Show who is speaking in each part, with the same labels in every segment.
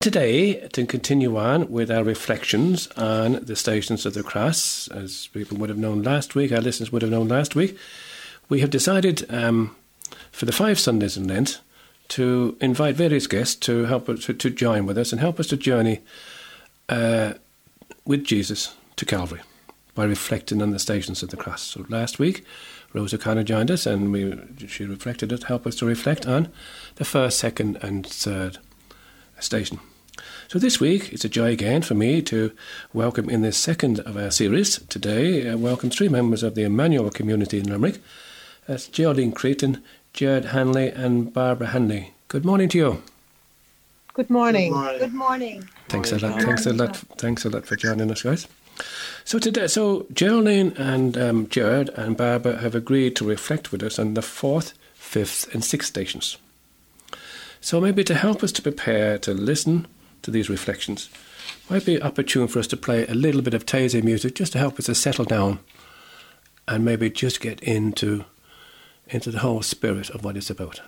Speaker 1: Today, to continue on with our reflections on the Stations of the Cross, as people would have known last week, our listeners would have known last week, we have decided um, for the five Sundays in Lent to invite various guests to help us to, to join with us and help us to journey uh, with Jesus to Calvary by reflecting on the Stations of the Cross. So last week, Rose O'Connor joined us and we she reflected it, help us to reflect on the first, second, and third station. So this week, it's a joy again for me to welcome in the second of our series today, uh, welcome three members of the Emmanuel community in Limerick. That's Geraldine Creighton, Jared Hanley, and Barbara Hanley. Good morning to you.
Speaker 2: Good morning.
Speaker 3: Good morning.
Speaker 4: Good morning.
Speaker 1: Thanks a lot. Thanks a lot. Thanks a lot for joining us, guys. So today, so Geraldine and um, Jared and Barbara have agreed to reflect with us on the fourth, fifth, and sixth stations. So maybe to help us to prepare to listen to these reflections, might be opportune for us to play a little bit of Taizé music just to help us to settle down and maybe just get into into the whole spirit of what it's about.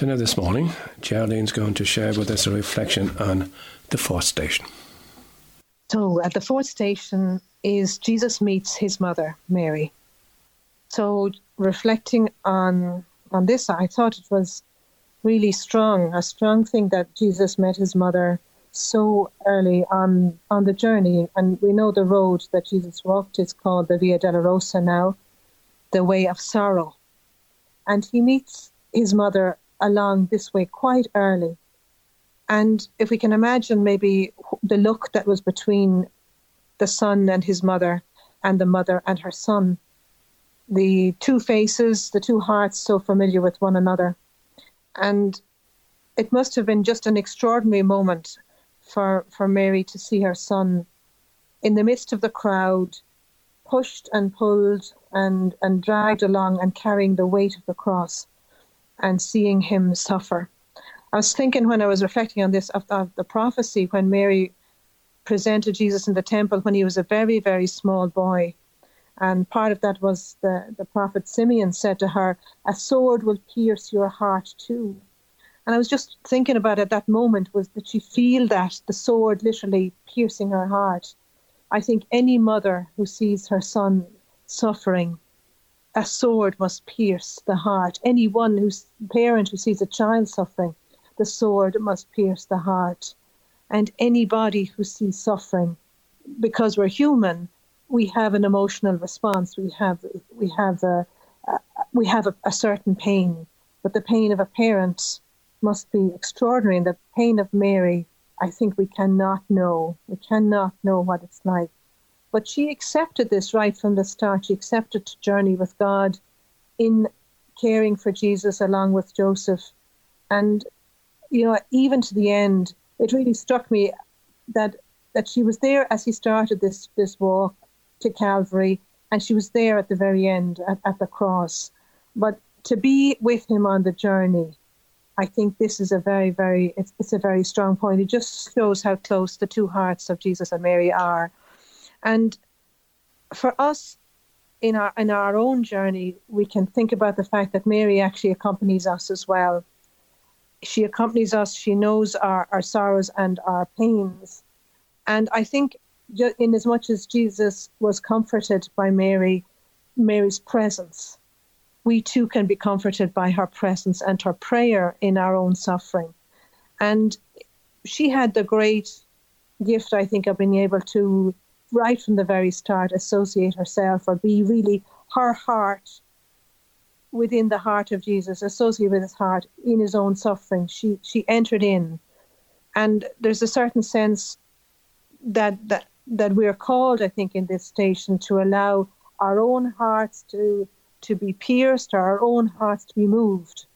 Speaker 1: So now this morning, Geraldine's going to share with us a reflection on the fourth station.
Speaker 2: So at the fourth station is Jesus meets his mother, Mary. So reflecting on on this, I thought it was really strong, a strong thing that Jesus met his mother so early on on the journey. And we know the road that Jesus walked is called the Via Dolorosa now, the way of sorrow. And he meets his mother along this way quite early. And if we can imagine maybe the look that was between the son and his mother, and the mother and her son. The two faces, the two hearts, so familiar with one another. And it must have been just an extraordinary moment for, for Mary to see her son in the midst of the crowd, pushed and pulled and, and dragged along and carrying the weight of the cross and seeing him suffer. I was thinking when I was reflecting on this of, of the prophecy when Mary presented Jesus in the temple when he was a very, very small boy. And part of that was the, the prophet Simeon said to her, A sword will pierce your heart too. And I was just thinking about at that moment was that she feel that the sword literally piercing her heart. I think any mother who sees her son suffering, a sword must pierce the heart. Any one who's parent who sees a child suffering, the sword must pierce the heart. And anybody who sees suffering, because we're human, we have an emotional response. We have we have a, a we have a, a certain pain, but the pain of a parent must be extraordinary. And the pain of Mary, I think we cannot know. We cannot know what it's like. But she accepted this right from the start. She accepted to journey with God in caring for Jesus along with Joseph. And, you know, even to the end, it really struck me that that she was there as he started this this walk to Calvary, and she was there at the very end at, at the cross. But to be with him on the journey, I think this is a very, very it's, it's a very strong point. It just shows how close the two hearts of Jesus and Mary are. And for us in our in our own journey, we can think about the fact that Mary actually accompanies us as well. She accompanies us, she knows our, our sorrows and our pains. And I think in as much as Jesus was comforted by Mary, Mary's presence, we too can be comforted by her presence and her prayer in our own suffering. And she had the great gift, I think, of being able to right from the very start associate herself or be really her heart within the heart of Jesus, associate with his heart in his own suffering. She she entered in. And there's a certain sense that that that we're called, I think, in this station to allow our own hearts to to be pierced, our own hearts to be moved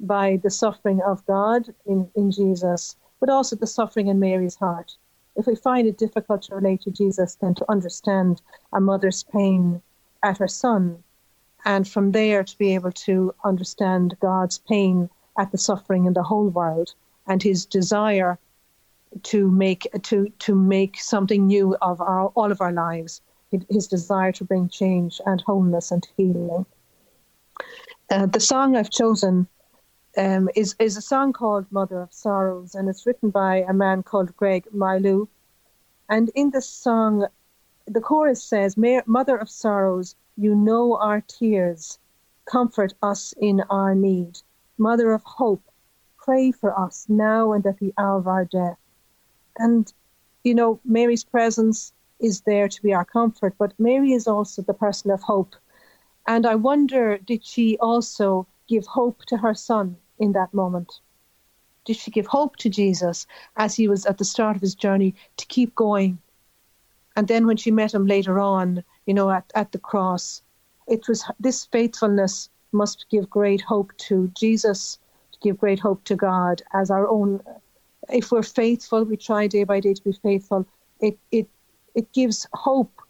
Speaker 2: by the suffering of God in, in Jesus, but also the suffering in Mary's heart if we find it difficult to relate to Jesus, then to understand a mother's pain at her son, and from there to be able to understand God's pain at the suffering in the whole world and his desire to make to to make something new of our all of our lives. His desire to bring change and wholeness and healing. Uh, the song i've chosen um, is is a song called Mother of Sorrows, and it's written by a man called Greg Mylou. And in the song, the chorus says, "Mother of Sorrows, you know our tears, comfort us in our need. Mother of Hope, pray for us now and at the hour of our death." And you know, Mary's presence is there to be our comfort, but Mary is also the person of hope. And I wonder, did she also give hope to her son in that moment? Did she give hope to Jesus as he was at the start of his journey to keep going? And then when she met him later on, you know, at, at the cross, it was this faithfulness must give great hope to Jesus, to give great hope to God as our own. If we're faithful, we try day by day to be faithful. It it it gives hope,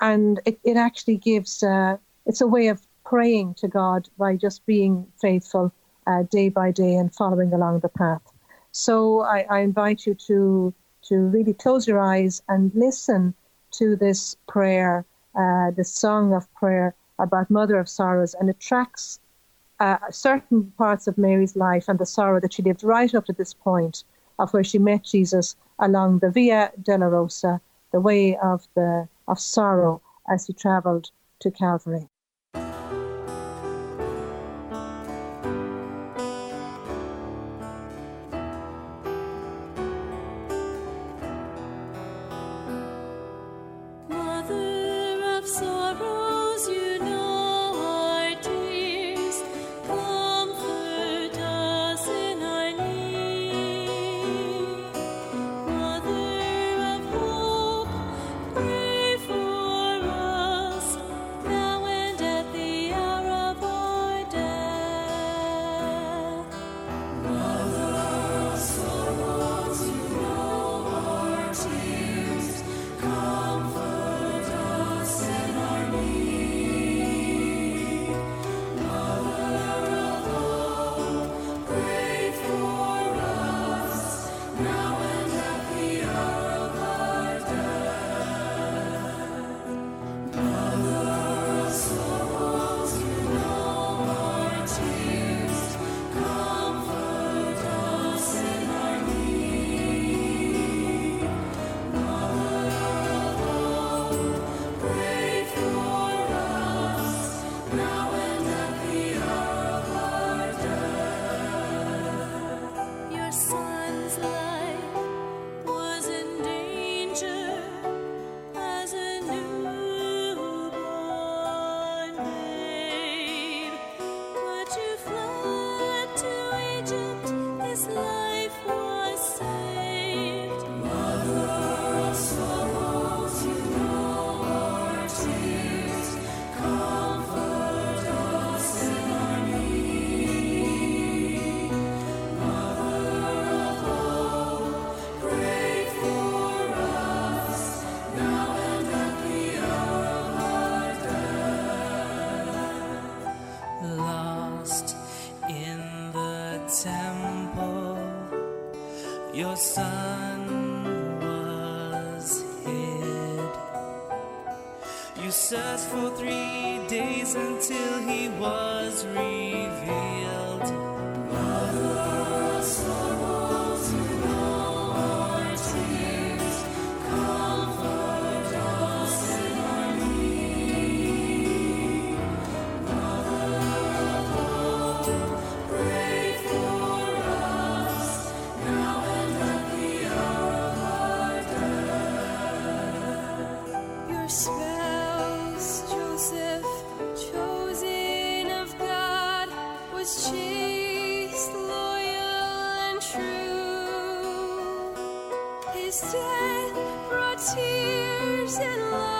Speaker 2: and it, it actually gives. Uh, it's a way of praying to God by just being faithful uh, day by day and following along the path. So I, I invite you to to really close your eyes and listen to this prayer, uh, this song of prayer about Mother of Sorrows, and it tracks uh, certain parts of Mary's life and the sorrow that she lived right up to this point of where she met Jesus along the Via Dolorosa, the way of the of sorrow as he travelled to Calvary.
Speaker 3: Sun was hid. You searched for three days until he was revealed.
Speaker 5: Your Death brought tears and loss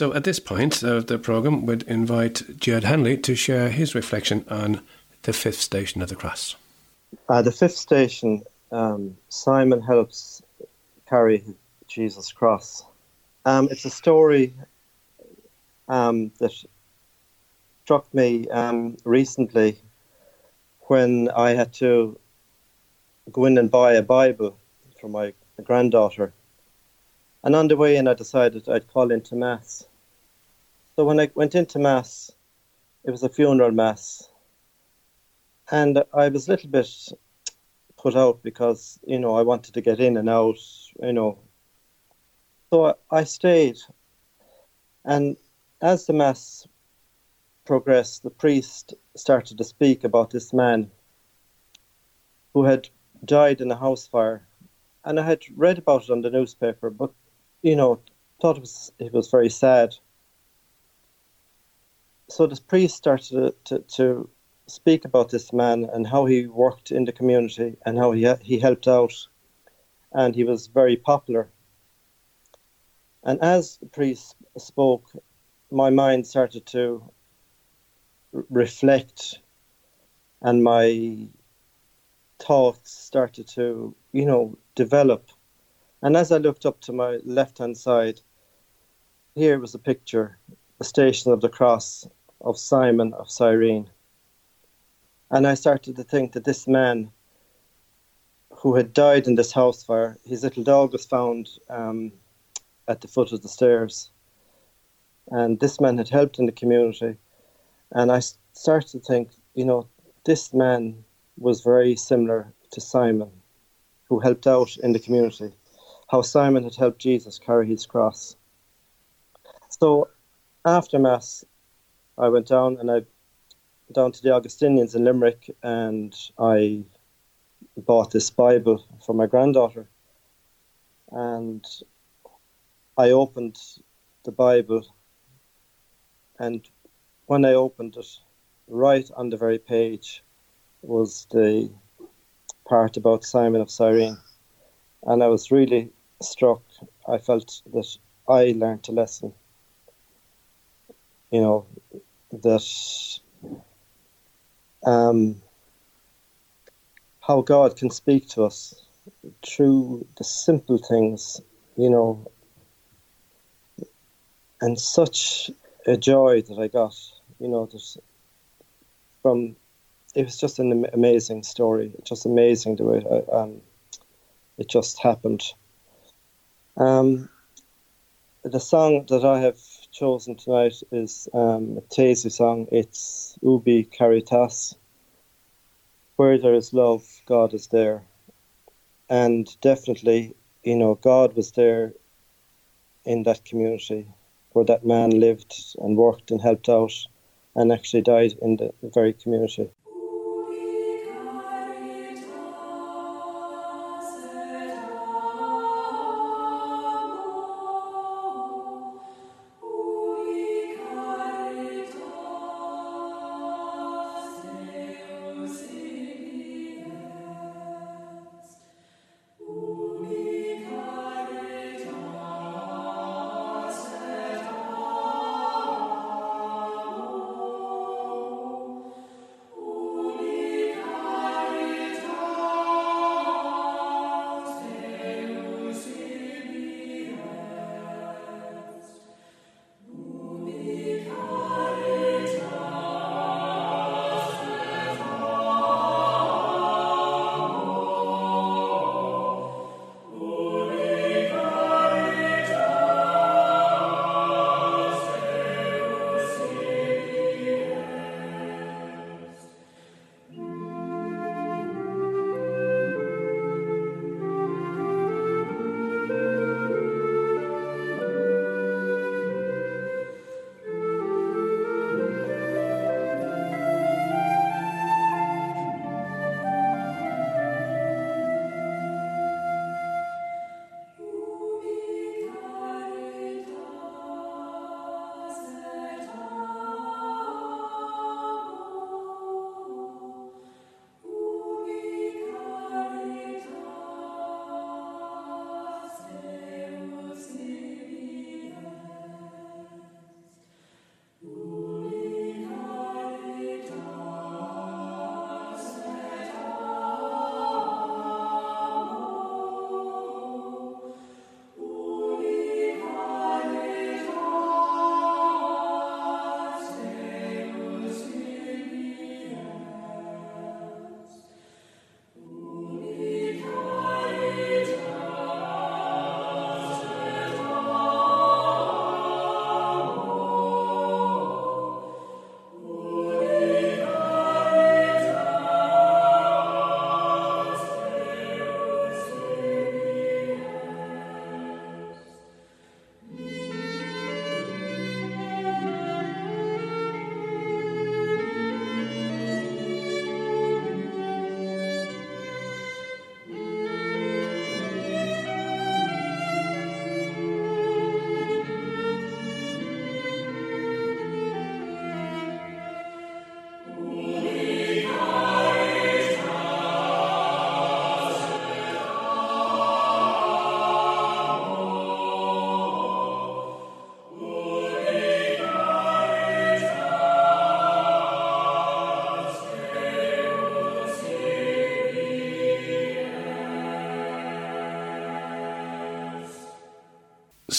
Speaker 1: So at this point of the programme, we'd invite Jed Hanley to share his reflection on the fifth station of the cross.
Speaker 4: Uh, the fifth station, um, Simon helps carry Jesus' cross. Um, it's a story um, that struck me um, recently when I had to go in and buy a Bible for my granddaughter. And on the way in, I decided I'd call into Mass. So when I went into Mass, it was a funeral Mass. And I was a little bit put out because, you know, I wanted to get in and out, you know. So I, stayed. And as the Mass progressed, the priest started to speak about this man who had died in a house fire. And I had read about it on the newspaper, but, you know, thought it was, it was very sad. So the priest started to, to, to speak about this man and how he worked in the community and how he he helped out, and he was very popular. And as the priest spoke, my mind started to reflect, and my thoughts started to, you know, develop. And as I looked up to my left hand side, here was a picture, the station of the cross of Simon of Cyrene. And I started to think that this man who had died in this house fire, his little dog was found um, at the foot of the stairs. And this man had helped in the community. And I started to think, you know, this man was very similar to Simon, who helped out in the community. How Simon had helped Jesus carry his cross. So after Mass, I went down and I down to the Augustinians in Limerick and I bought this Bible for my granddaughter. And I opened the Bible, and when I opened it, right on the very page was the part about Simon of Cyrene. And I was really struck. I felt that I learnt a lesson. You know, that um, how God can speak to us through the simple things, you know, and such a joy that I got, you know, from it was just an amazing story, just amazing the way I, um, it just happened. Um, the song that I have chosen tonight is um, a Taizé song. It's Ubi Caritas. Where there is love, God is there. And definitely, you know, God was there in that community where that man lived and worked and helped out and actually died in the very community.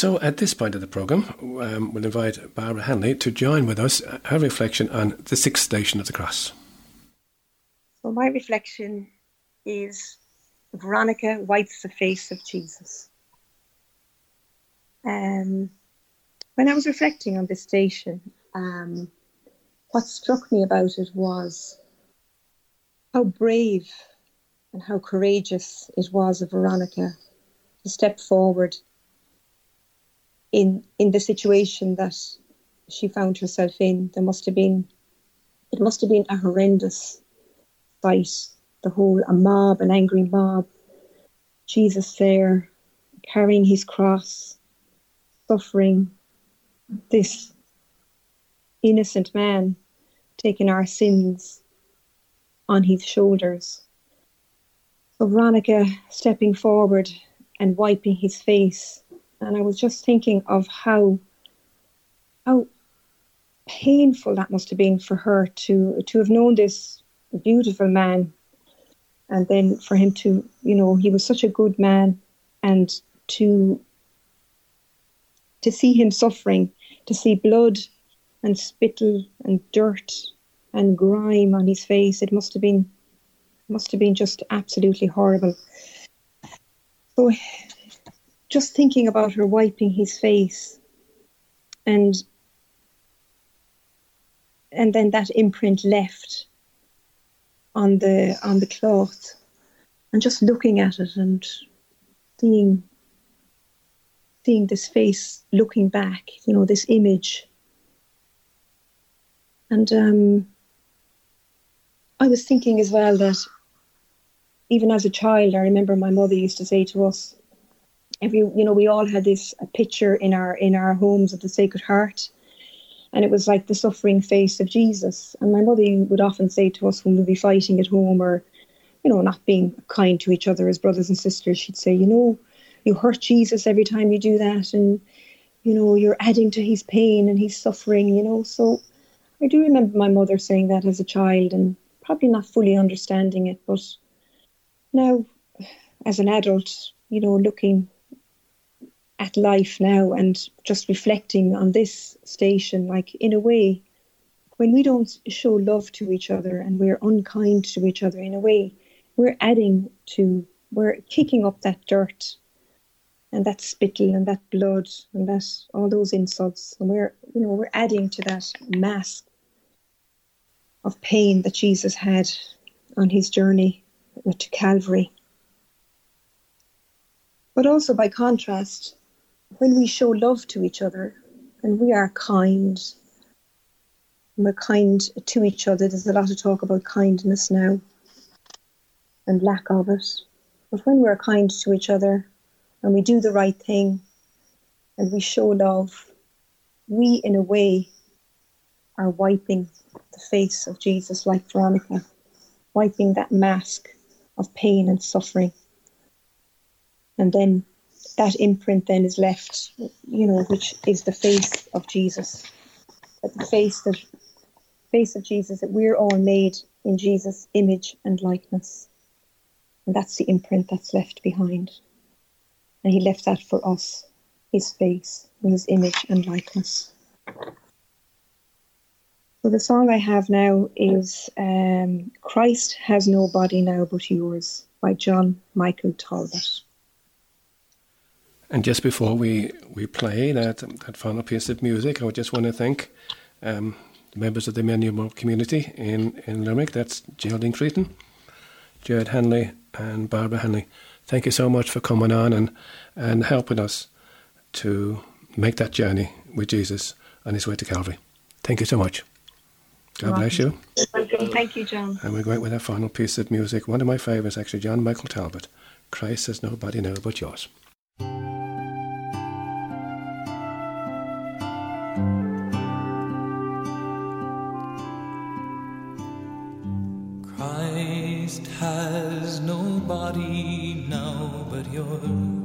Speaker 1: So, at this point of the programme, um, we'll invite Barbara Hanley to join with us uh, her reflection on the sixth station of the cross.
Speaker 6: So my reflection is Veronica wipes the face of Jesus. Um, when I was reflecting on this station, um, what struck me about it was how brave and how courageous it was of Veronica to step forward in in the situation that she found herself in. There must have been it must have been a horrendous fight, the whole a mob, an angry mob, Jesus there carrying his cross, suffering, this innocent man taking our sins on his shoulders. So Veronica stepping forward and wiping his face. And I was just thinking of how how painful that must have been for her to to have known this beautiful man. And then for him to you know he was such a good man and to to see him suffering to see blood and spittle and dirt and grime on his face it must have been must have been just absolutely horrible. So just thinking about her wiping his face and and then that imprint left on the on the cloth and just looking at it and seeing seeing this face looking back you know this image. And um, I was thinking as well that even as a child I remember my mother used to say to us every you know we all had this picture in our in our homes of the Sacred Heart and it was like the suffering face of Jesus. And my mother would often say to us when we'd be fighting at home or, you know, not being kind to each other as brothers and sisters, she'd say, you know, you hurt Jesus every time you do that, and you know, you're adding to his pain and his suffering, you know. So I do remember my mother saying that as a child and probably not fully understanding it, but now as an adult, you know, looking at life now and just reflecting on this station, like in a way, when we don't show love to each other and we're unkind to each other, in a way, we're adding to, we're kicking up that dirt and that spittle and that blood and that all those insults, and we're, you know, we're adding to that mask of pain that Jesus had on his journey to Calvary. But also, by contrast, when we show love to each other and we are kind, we're kind to each other, there's a lot of talk about kindness now and lack of it. But when we're kind to each other and we do the right thing and we show love, we, in a way, are wiping the face of Jesus like Veronica, wiping that mask of pain and suffering. And then that imprint then is left, you know, which is the face of Jesus. The face that face of Jesus that we're all made in Jesus' image and likeness. And that's the imprint that's left behind. And he left that for us, his face, his image and likeness. So the song I have now is um, Christ Has No Body Now But Yours by John Michael Talbot.
Speaker 1: And just before we, we play that, that final piece of music, I would just want to thank um, the members of the Emmanuel community in, in Limerick. That's Geraldine Creighton, Jared Hanley, and Barbara Hanley. Thank you so much for coming on and, and helping us to make that journey with Jesus on his way to Calvary. Thank you so much. God bless you.
Speaker 6: Thank you, John.
Speaker 1: And we go out with our final piece of music. One of my favourites, actually, John Michael Talbot. Christ says nobody now but yours.
Speaker 3: Christ has no body now but yours.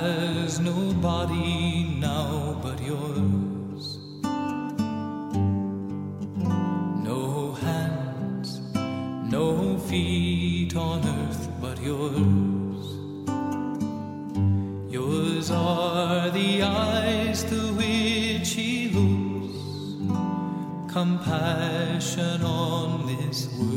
Speaker 3: Has no body now but yours. No hands, no feet on earth but yours. Yours are the eyes through which he looks, compassion on this world.